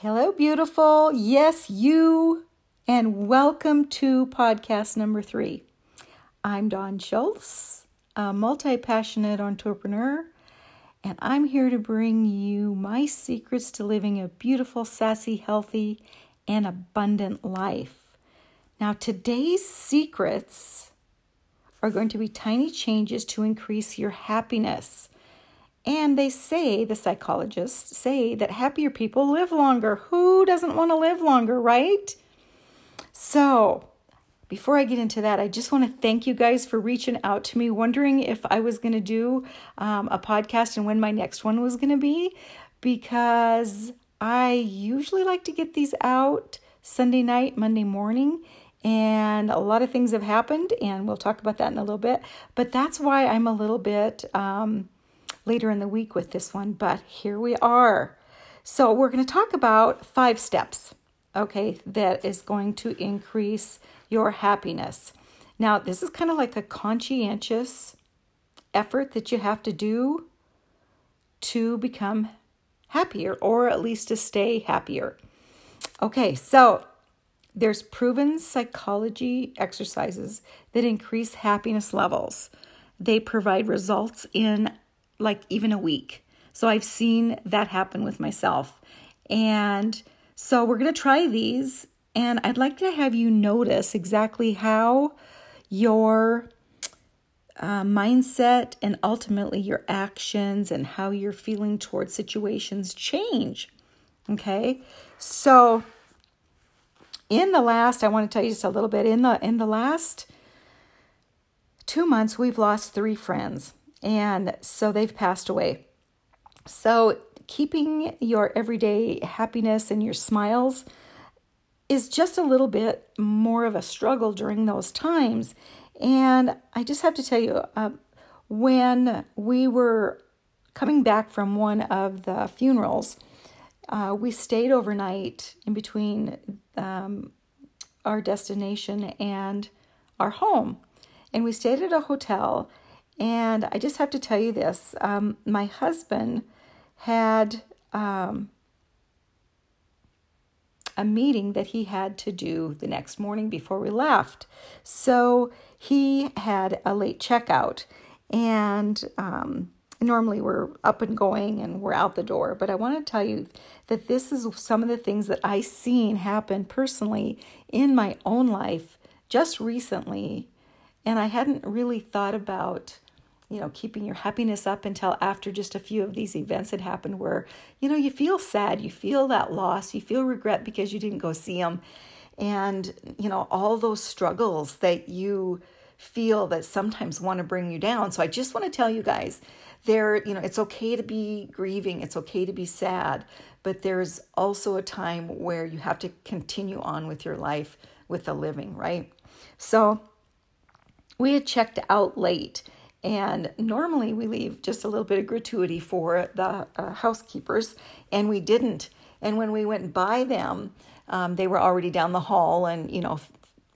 Hello, beautiful. Yes, you, and welcome to podcast number three. I'm Dawn Schultz, a multi passionate entrepreneur, and I'm here to bring you my secrets to living a beautiful, sassy, healthy, and abundant life. Now, today's secrets are going to be tiny changes to increase your happiness. And they say, the psychologists say, that happier people live longer. Who doesn't want to live longer, right? So, before I get into that, I just want to thank you guys for reaching out to me, wondering if I was going to do um, a podcast and when my next one was going to be, because I usually like to get these out Sunday night, Monday morning, and a lot of things have happened, and we'll talk about that in a little bit. But that's why I'm a little bit um, later in the week with this one. But here we are. So, we're going to talk about five steps, okay, that is going to increase your happiness. Now, this is kind of like a conscientious effort that you have to do to become happier or at least to stay happier. Okay, so there's proven psychology exercises that increase happiness levels. They provide results in like even a week. So I've seen that happen with myself. And so we're going to try these and I'd like to have you notice exactly how your uh, mindset and ultimately your actions and how you're feeling towards situations change. Okay, so in the last i want to tell you just a little bit in the in the last two months we've lost three friends and so they've passed away so keeping your everyday happiness and your smiles is just a little bit more of a struggle during those times and i just have to tell you uh, when we were coming back from one of the funerals uh, we stayed overnight in between um, our destination and our home. And we stayed at a hotel. And I just have to tell you this um, my husband had um, a meeting that he had to do the next morning before we left. So he had a late checkout. And um, normally we're up and going and we're out the door. But I want to tell you that this is some of the things that I've seen happen personally in my own life just recently. And I hadn't really thought about, you know, keeping your happiness up until after just a few of these events had happened where, you know, you feel sad, you feel that loss, you feel regret because you didn't go see them. And, you know, all those struggles that you feel that sometimes want to bring you down. So I just want to tell you guys there, you know, it's okay to be grieving, it's okay to be sad, but there's also a time where you have to continue on with your life with the living, right? So we had checked out late and normally we leave just a little bit of gratuity for the uh, housekeepers and we didn't. And when we went by them um, they were already down the hall and you know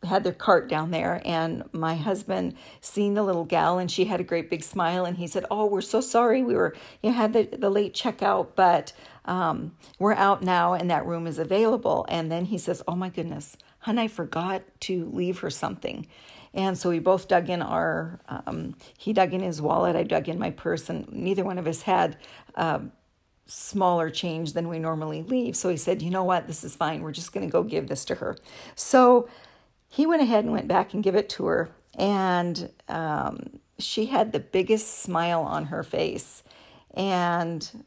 had their cart down there. And my husband seen the little gal and she had a great big smile and he said oh we're so sorry. We were you know, had the, the late checkout but um, we're out now and that room is available. And then he says oh my goodness. Hun i forgot to leave her something and so we both dug in our um, he dug in his wallet i dug in my purse and neither one of us had uh, smaller change than we normally leave. So he said you know what? This is fine. We're just going to go give this to her. So he went ahead and went back and give it to her and um, she had the biggest smile on her face. And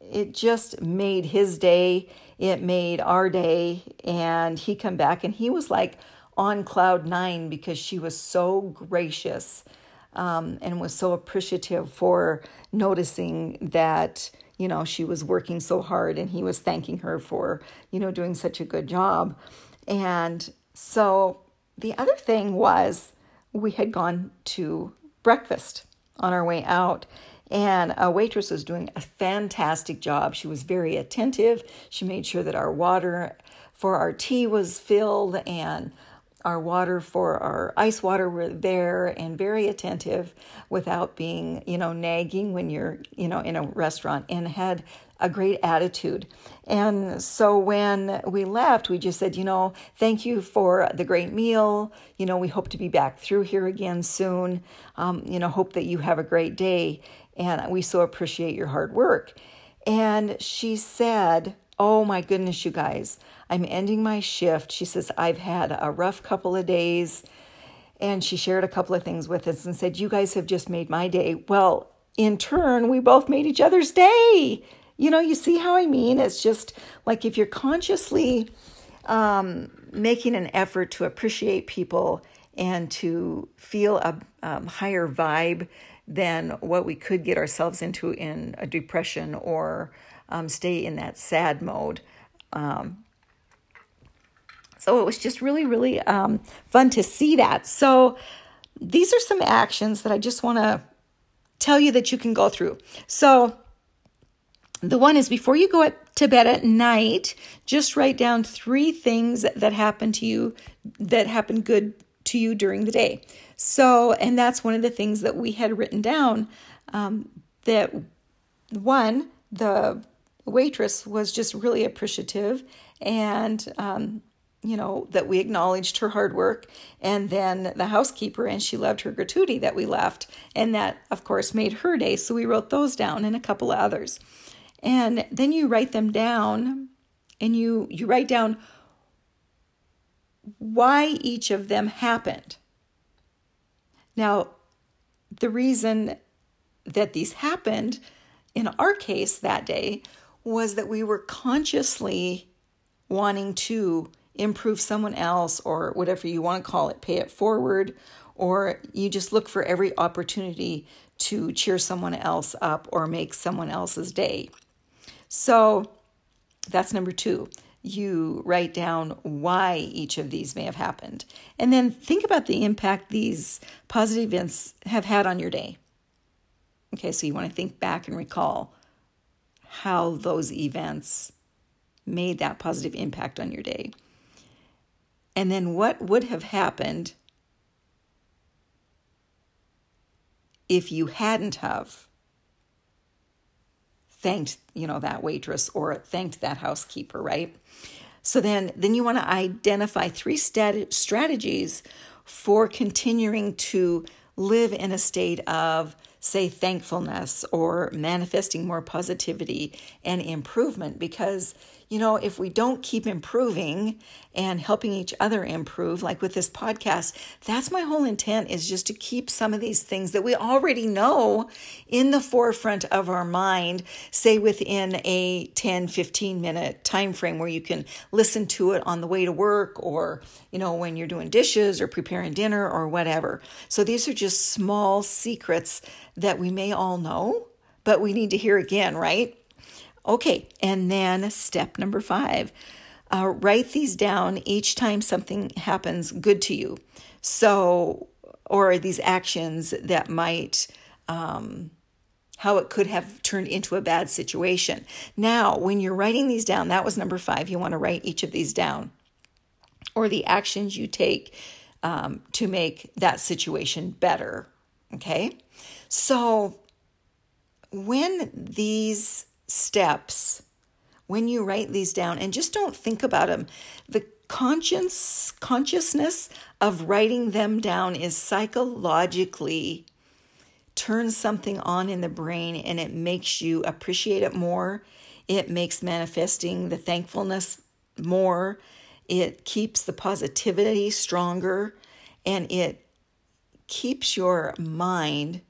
it just made his day. It made our day. And he come back and he was like on cloud nine because she was so gracious um, and was so appreciative for noticing that you know she was working so hard and he was thanking her for you know doing such a good job and so the other thing was we had gone to breakfast on our way out and a waitress was doing a fantastic job. She was very attentive. She made sure that our water for our tea was filled and our water for our ice water were there and very attentive without being, you know, nagging when you're, you know, in a restaurant and had a great attitude. And so when we left, we just said, you know, thank you for the great meal. You know, we hope to be back through here again soon. Um, you know, hope that you have a great day. And we so appreciate your hard work. And she said, oh my goodness, you guys, I'm ending my shift. She says, I've had a rough couple of days. And she shared a couple of things with us and said, You guys have just made my day. Well, in turn, we both made each other's day. You know, you see how I mean? It's just like if you're consciously um, making an effort to appreciate people and to feel a um, higher vibe than what we could get ourselves into in a depression or um, stay in that sad mode. Um, so it was just really, really um, fun to see that. So these are some actions that I just want to tell you that you can go through. So the one is before you go to bed at night, just write down three things that happened to you that happened good to you during the day. So, and that's one of the things that we had written down. Um, that one, the waitress was just really appreciative and um, you know, that we acknowledged her hard work, and then the housekeeper, and she loved her gratuity that we left, and that, of course, made her day. So we wrote those down and a couple of others. And then you write them down, and you you write down why each of them happened. Now, the reason that these happened in our case that day was that we were consciously wanting to improve someone else or whatever you want to call it, pay it forward, or you just look for every opportunity to cheer someone else up or make someone else's day. So that's number two. You write down why each of these may have happened. And then think about the impact these positive events have had on your day. Okay, so you want to think back and recall how those events made that positive impact on your day. And then what would have happened if you hadn't have thanked, you know, that waitress or thanked that housekeeper, right? So then then you want to identify three stat- strategies for continuing to live in a state of say thankfulness or manifesting more positivity and improvement because you know, if we don't keep improving and helping each other improve, like with this podcast, that's my whole intent is just to keep some of these things that we already know in the forefront of our mind, say within a 10, 15 minute time frame where you can listen to it on the way to work or, you know, when you're doing dishes or preparing dinner or whatever. So these are just small secrets that we may all know, but we need to hear again, right? Okay, and then step number five uh, write these down each time something happens good to you. So, or these actions that might, um, how it could have turned into a bad situation. Now, when you're writing these down, that was number five, you want to write each of these down or the actions you take um, to make that situation better. Okay, so when these steps when you write these down and just don't think about them. The conscience consciousness of writing them down is psychologically turns something on in the brain and it makes you appreciate it more. It makes manifesting the thankfulness more. It keeps the positivity stronger and it keeps your mind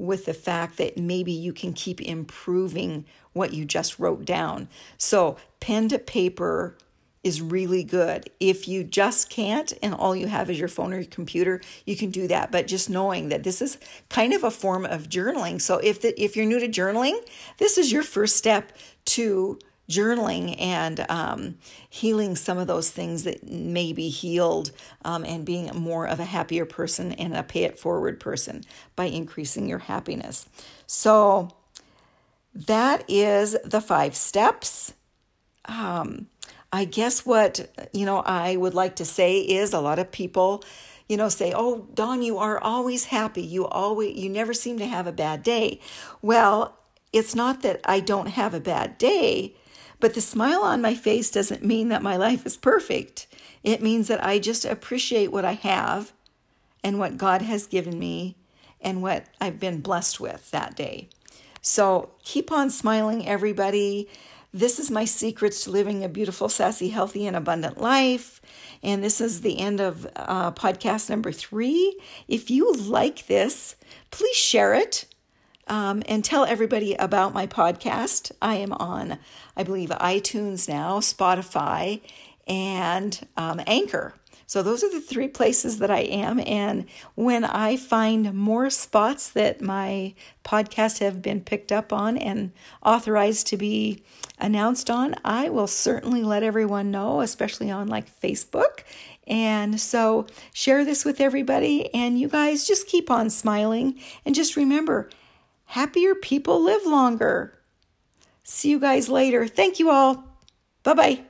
with the fact that maybe you can keep improving what you just wrote down. So, pen to paper is really good. If you just can't and all you have is your phone or your computer, you can do that. But just knowing that this is kind of a form of journaling. So if the, if you're new to journaling, this is your first step to journaling and um, healing some of those things that may be healed um, and being more of a happier person and a pay it forward person by increasing your happiness. So that is the five steps. Um, I guess what, you know, I would like to say is a lot of people, you know, say, "Oh, Dawn you are always happy. You always you never seem to have a bad day." Well, it's not that I don't have a bad day, but the smile on my face doesn't mean that my life is perfect. It means that I just appreciate what I have and what God has given me and what I've been blessed with that day. So keep on smiling, everybody. This is my secrets to living a beautiful, sassy, healthy, and abundant life. And this is the end of uh, podcast number three. If you like this, please share it um, and tell everybody about my podcast. I am on, I believe, iTunes now, Spotify, and um, Anchor. So those are the three places that I am. And when I find more spots that my podcast have been picked up on and authorized to be announced on, I will certainly let everyone know, especially on like Facebook. And so share this with everybody. And you guys just keep on smiling. And just remember, happier people live longer. See you guys later. Thank you all. Bye bye.